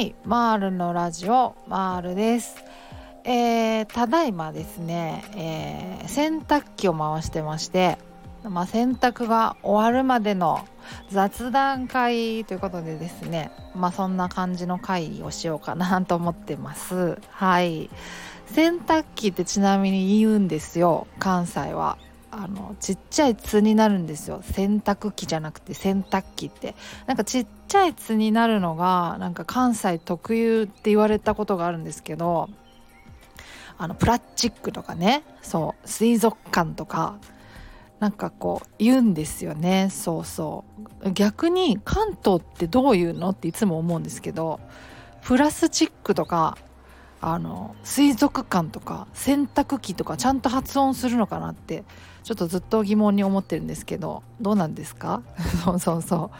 はいマールのラジオマールです。えー、ただいまですね、えー、洗濯機を回してましてまあ、洗濯が終わるまでの雑談会ということでですねまあそんな感じの会をしようかなと思ってます。はい。洗濯機ってちなみに言うんですよ関西は。あのちっちゃい「つ」になるんですよ。洗濯機じゃなくて洗濯機って。なんかちっちゃい「つ」になるのがなんか関西特有って言われたことがあるんですけどあのプラスチックとかね。そう。水族館とか。なんかこう言うんですよね。そうそう。逆に関東ってどういうのっていつも思うんですけどプラスチックとかあの水族館とか洗濯機とかちゃんと発音するのかなってちょっとずっと疑問に思ってるんですけどどうなんですか？そうそうそう。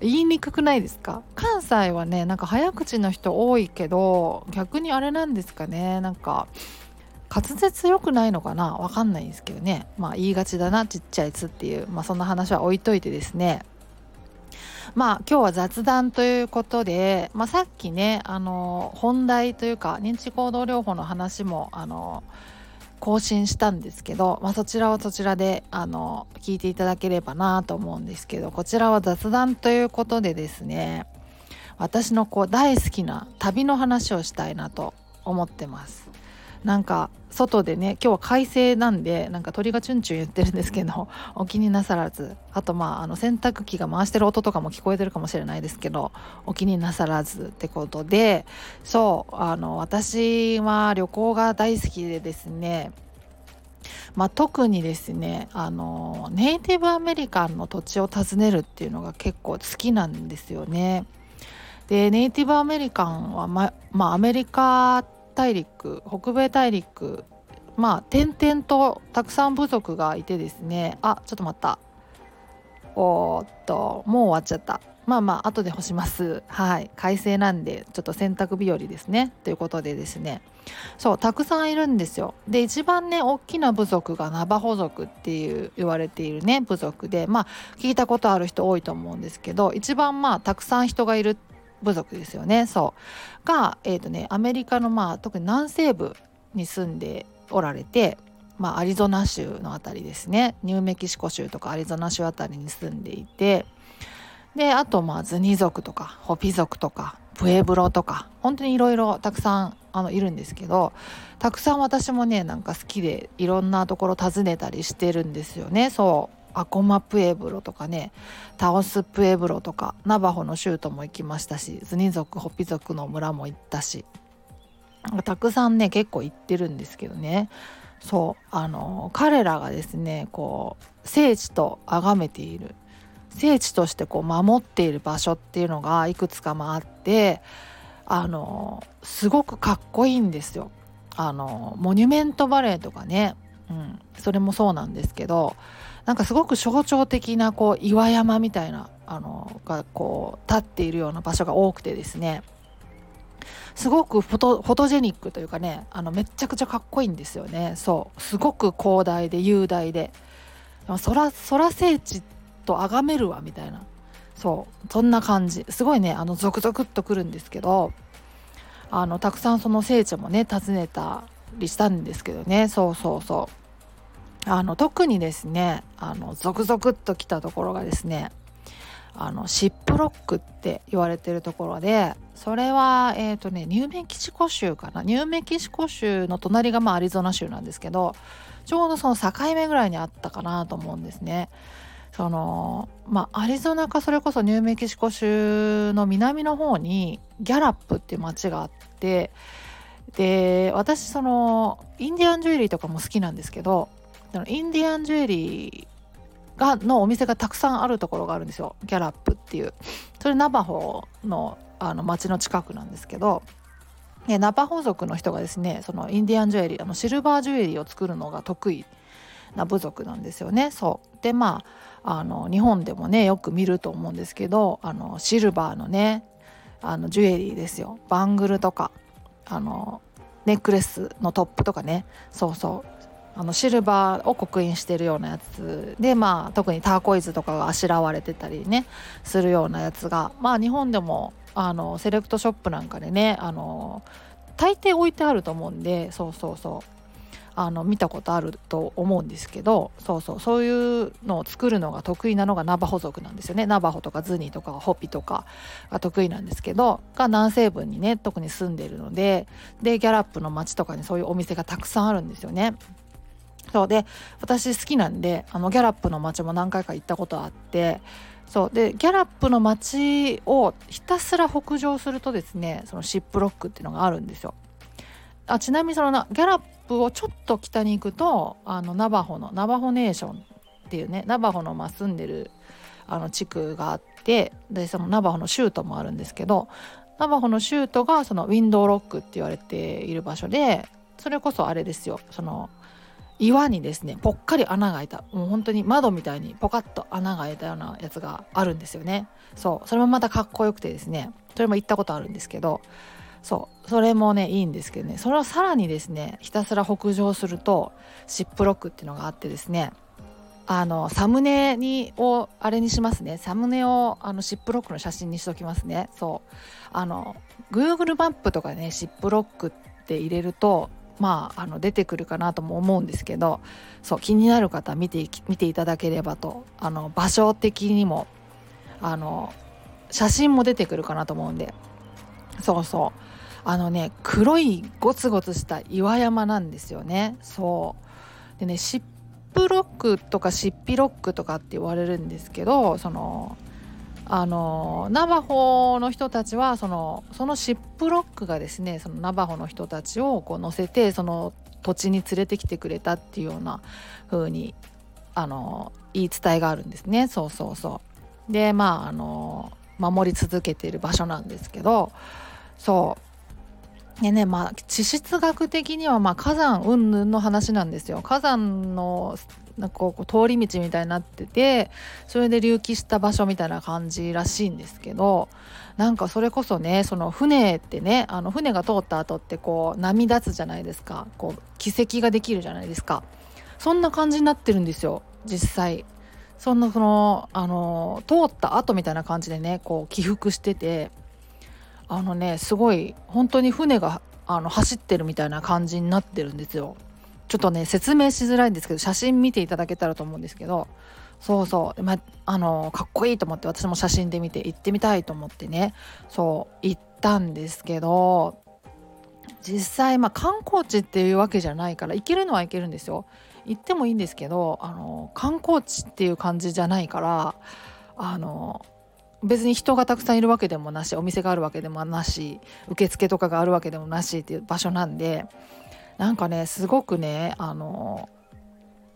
言いにくくないですか？関西はねなんか早口の人多いけど逆にあれなんですかね？なんか滑舌良くないのかな？わかんないんですけどね。まあ言いがちだなちっちゃい「つ」っていう。まあそんな話は置いといてですね。まあ今日は雑談ということで、まあ、さっきねあの本題というか認知行動療法の話もあの更新したんですけど、まあ、そちらはそちらであの聞いていただければなと思うんですけどこちらは雑談ということでですね私のこう大好きな旅の話をしたいなと思ってます。なんか外でね今日は快晴なんでなんか鳥がチュンチュン言ってるんですけど お気になさらずあとまああの洗濯機が回してる音とかも聞こえてるかもしれないですけどお気になさらずってことでそうあの私は旅行が大好きでですねまあ、特にですねあのネイティブアメリカンの土地を訪ねるっていうのが結構好きなんですよね。でネイティブアメリカンはま、まあ、アメリカ大陸北米大陸まあ点々とたくさん部族がいてですね。あちょっと待った。おっともう終わっちゃった。まあまあ後で干します。はい。快晴なんでちょっと洗濯日和ですね。ということでですね。そうたくさんいるんですよ。で一番ね大きな部族がナバホ族っていう言われているね部族でまあ聞いたことある人多いと思うんですけど一番まあたくさん人がいる部族ですよね。そう。が、えーとね、アメリカの、まあ、特に南西部に住んでおられて、まあ、アリゾナ州の辺りですね。ニューメキシコ州とかアリゾナ州辺りに住んでいて。であとまあズニ族とかホピ族とかプエブロとか本当にいろいろたくさんあのいるんですけどたくさん私もねなんか好きでいろんなところ訪ねたりしてるんですよね。そう。アコマプエブロとかねタオスプエブロとかナバホの州都も行きましたしズニ族ホピ族の村も行ったしたくさんね結構行ってるんですけどねそうあの彼らがですねこう聖地と崇めている聖地としてこう守っている場所っていうのがいくつかもあってあのすごくかっこいいんですよ。あのモニュメントバレーとかね、うん、それもそうなんですけどなんかすごく象徴的なこう岩山みたいなあのがこう立っているような場所が多くてですね。すごくフォトフォトジェニックというかねあのめちゃくちゃかっこいいんですよね。そう。すごく広大で雄大で。空空聖地と崇めるわみたいな。そう。そんな感じ。すごいねあのゾクゾクっとくるんですけどあのたくさんその聖地もね訪ねたりしたんですけどね。そうそうそう。あの特にですねあのゾクゾクっときたところがですねあのシップロックって言われてるところでそれはえっ、ー、とねニューメキシコ州かな。ニューメキシコ州の隣がまあアリゾナ州なんですけどちょうどその境目ぐらいにあったかなと思うんですね。そのまあアリゾナかそれこそニューメキシコ州の南の方にギャラップっていう町があってで私そのインディアンジュエリーとかも好きなんですけどインディアンジュエリーがのお店がたくさんあるところがあるんですよ。ギャラップっていう。それナバホのあの町の近くなんですけどナバホ族の人がですねそのインディアンジュエリーあのシルバージュエリーを作るのが得意な部族なんですよね。そう。でまああの日本でもねよく見ると思うんですけどあのシルバーのねあのジュエリーですよ。バングルとか。あのネックレスのトップとかね。そうそう。あのシルバーを刻印してるようなやつでまあ特にターコイズとかがあしらわれてたりねするようなやつが。まあ日本でもあのセレクトショップなんかでねあの大抵置いてあると思うんでそうそうそう。あの見たことあると思うんですけどそうそうそういうのを作るのが得意なのがナバホ族なんですよねナバホとかズニーとかホピとかが得意なんですけどが南西部にね特に住んでるのででギャラップの街とかにそういうお店がたくさんあるんですよね。そうで私好きなんであのギャラップの街も何回か行ったことあってそうでギャラップの街をひたすら北上するとですねそのシップロックっていうのがあるんですよ。あちなみにそのギャラップをちょっと北に行くとあのナバホのナバホネーションっていうねナバホのま住んでるあの地区があってでそのナバホの州都もあるんですけどナバホの州都がそのウィンドウロックって言われている場所でそれこそあれですよその岩にですねぽっかり穴が開いたもう本当に窓みたいにポカッと穴が開いたようなやつがあるんですよね。そうそれもまたかっこよくてですねそれも行ったことあるんですけどそう。それもねいいんですけどね。それをさらにですねひたすら北上するとシップロックっていうのがあってですねあのサムネにをあれにしますね。サムネをあのシップロックの写真にしときますね。そう。あの Google マップとかねシップロックって入れるとまあ、あの出てくるかなとも思うんですけどそう気になる方見て見ていただければとあの場所的にもあの写真も出てくるかなと思うんで。そうそう。あのね黒いゴツゴツした岩山なんですよね。そう。でねシップロックとかシッピロックとかって言われるんですけどそのあのナバホの人たちはそのそのシップロックがですねそのナバホの人たちをこう乗せてその土地に連れてきてくれたっていうような風にあの言い伝えがあるんですね。そうそうそう。でまああの守り続けている場所なんですけどそう。でねまあ地質学的にはまあ火山云々の話なんですよ。火山のなんかこう通り道みたいになっててそれで隆起した場所みたいな感じらしいんですけどなんかそれこそねその船ってねあの船が通った後ってこう波立つじゃないですか。こう奇跡ができるじゃないですか。そんな感じになってるんですよ実際。そんなそのあの通った後みたいな感じでねこう起伏してて。あのねすごい本当に船があの走ってるみたいな感じになってるんですよ。ちょっとね説明しづらいんですけど写真見ていただけたらと思うんですけど。そうそう、まあのかっこいいと思って私も写真で見て行ってみたいと思ってね。そう行ったんですけど実際まあ観光地っていうわけじゃないから行けるのは行けるんですよ。行ってもいいんですけどあの観光地っていう感じじゃないからあの別に人がたくさんいるわけでもなしお店があるわけでもなし受付とかがあるわけでもなしっていう場所なんでなんかねすごくねあの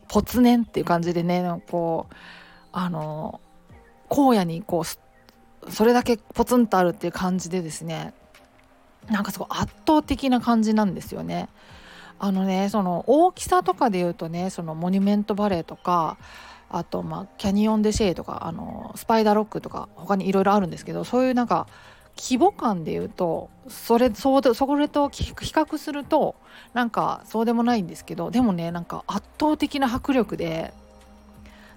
ポツネンっていう感じでねこうあの荒野にこうそれだけポツンとあるっていう感じでですねなんかすごい圧倒的な感じなんですよね。あのねその大きさとかで言うとねそのモニュメントバレーとかあとまあキャニオン・デ・シェイとかあのスパイダーロックとか他にいろいろあるんですけどそういうなんか規模感で言うとそれそうそれと比較するとなんかそうでもないんですけどでもねなんか圧倒的な迫力で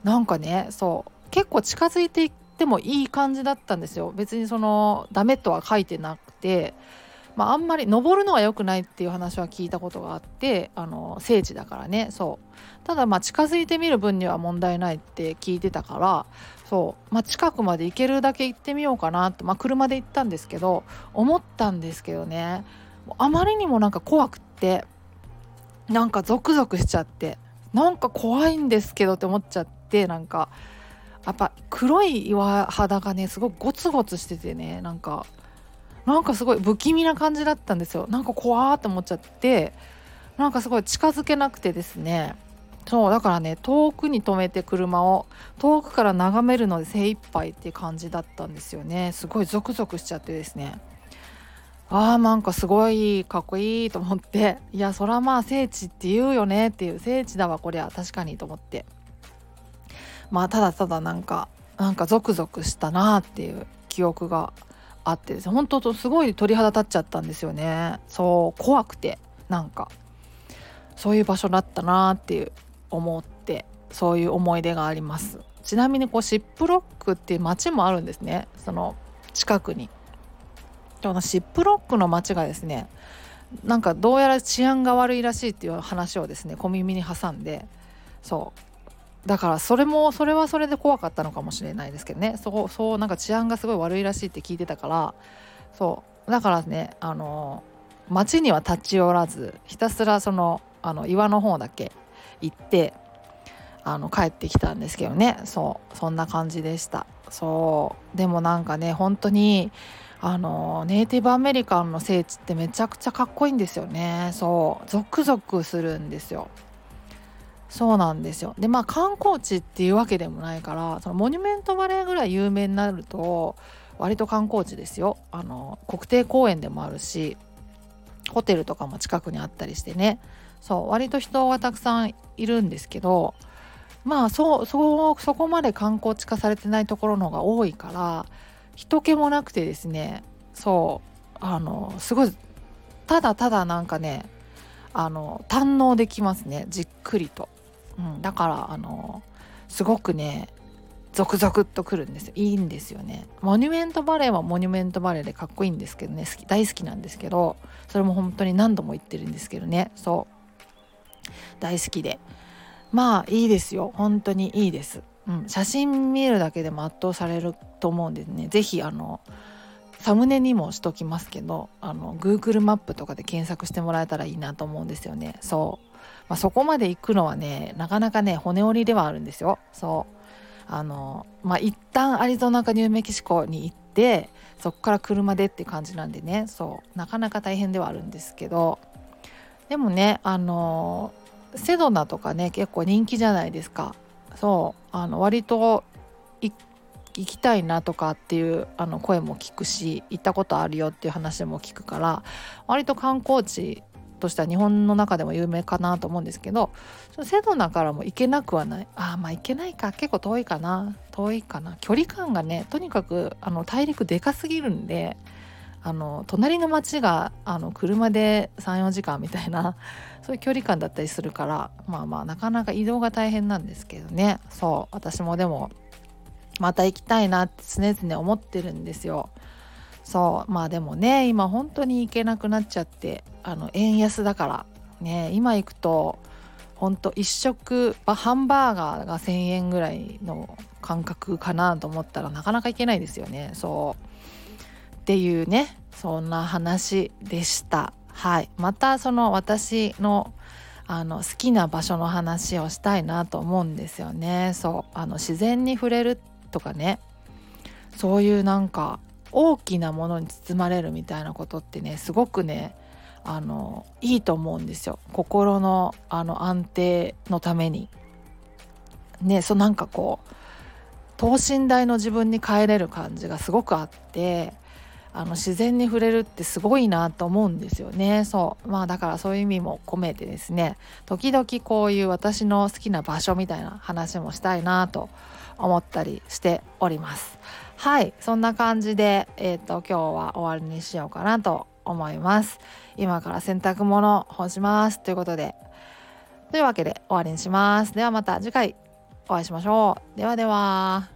なんかねそう結構近づいていってもいい感じだったんですよ。別にそのダメとは書いてなくてまあ、あんまり登るのは良くないっていう話は聞いたことがあってあの聖地だからね。そう。ただまあ近づいてみる分には問題ないって聞いてたからそう、まあ、近くまで行けるだけ行ってみようかなって、まあ、車で行ったんですけど思ったんですけどね。あまりにもなんか怖くってなんかゾクゾクしちゃってなんか怖いんですけどって思っちゃってなんかやっぱ黒い岩肌がねすごくゴツゴツしててねなんかなんかすごい不気味な感じだったんですよ。なんか怖ーって思っちゃってなんかすごい近づけなくてですね。そうだからね遠くに止めて車を遠くから眺めるので精一杯っていう感じだったんですよね。すごいゾクゾクしちゃってですね。あーなんかすごいかっこいいと思って。いやそらまあ聖地って言うよね。っていう聖地だわこりゃ。確かにと思って。まあただただなんかなんかゾクゾクしたなっていう記憶があってです。本当とすごい鳥肌立っちゃったんですよね。そう怖くてなんか。そういう場所だったなっていう思ってそういう思い出があります。ちなみにこうシップロックっていう街もあるんですね。その近くに。このシップロックの街がですねなんかどうやら治安が悪いらしいっていう話をですね小耳に挟んでそう。だからそれもそれはそれで怖かったのかもしれないですけどね。そそうなんか治安がすごい悪いらしいって聞いてたから。そう。だからねあの街には立ち寄らずひたすらそのあの岩の方だけ行ってあの帰ってきたんですけどね。そう。そんな感じでした。そう。でもなんかね本当にあのネイティブアメリカンの聖地ってめちゃくちゃかっこいいんですよね。そう。ゾクゾクするんですよ。そうなんですよ。でまあ観光地っていうわけでもないからそのモニュメントバレーぐらい有名になると割と観光地ですよ。あの国定公園でもあるしホテルとかも近くにあったりしてね。そう割と人がたくさんいるんですけどまあそそそこまで観光地化されてないところの方が多いから人気もなくてですね。そうあのすごいただただなんかねあの堪能できますね。じっくりと、うん、だからあのすごくねゾクゾクっとくるんですよ。いいんですよね。モニュメントバレーはモニュメントバレーでかっこいいんですけどね。好き大好きなんですけどそれも本当に何度も言ってるんですけどね。そう。大好きで。まあいいですよ。本当にいいです、うん、写真見るだけでも圧倒されると思うんですね。是非あのサムネにもしときますけどあの Google マップとかで検索してもらえたらいいなと思うんですよね。そう、まあ、そこまで行くのはねなかなかね骨折りではあるんですよ。そう。あのまあ一旦アリゾナかニューメキシコに行ってそこから車でって感じなんでね。そう。なかなか大変ではあるんですけど。でもねあのセドナとかね結構人気じゃないですか。そう。あの割と行きたいなとかっていうあの声も聞くし行ったことあるよっていう話も聞くから割と観光地としては日本の中でも有名かなと思うんですけどそのセドナからも行けなくはない。あまあ行けないか。結構遠いかな。遠いかな。距離感がねとにかくあの大陸でかすぎるんであの隣の町があの車で34時間みたいな そういう距離感だったりするからまあまあなかなか移動が大変なんですけどね。そう。私もでもまた行きたいなって常々思ってるんですよ。そうまあでもね今本当に行けなくなっちゃってあの円安だからね今行くとほんと1食ハンバーガーが1,000円ぐらいの感覚かなと思ったらなかなか行けないですよね。そう。っていうねそんな話でした。はい。またその私のあの好きな場所の話をしたいなと思うんですよね。そう。あの自然に触れるとかね。そういうなんか大きなものに包まれるみたいなことってねすごくねあのいいと思うんですよ心のあの安定のために。ねそうなんかこう等身大の自分に帰れる感じがすごくあってあの自然に触れるってすごいなと思うんですよね。そう。まあだからそういう意味も込めてですね。時々こういう私の好きな場所みたいな話もしたいなと思ったりしております。はい。そんな感じで、えーと、今日は終わりにしようかなと思います。今から洗濯物干しますということで。というわけで終わりにします。ではまた次回お会いしましょう。ではでは。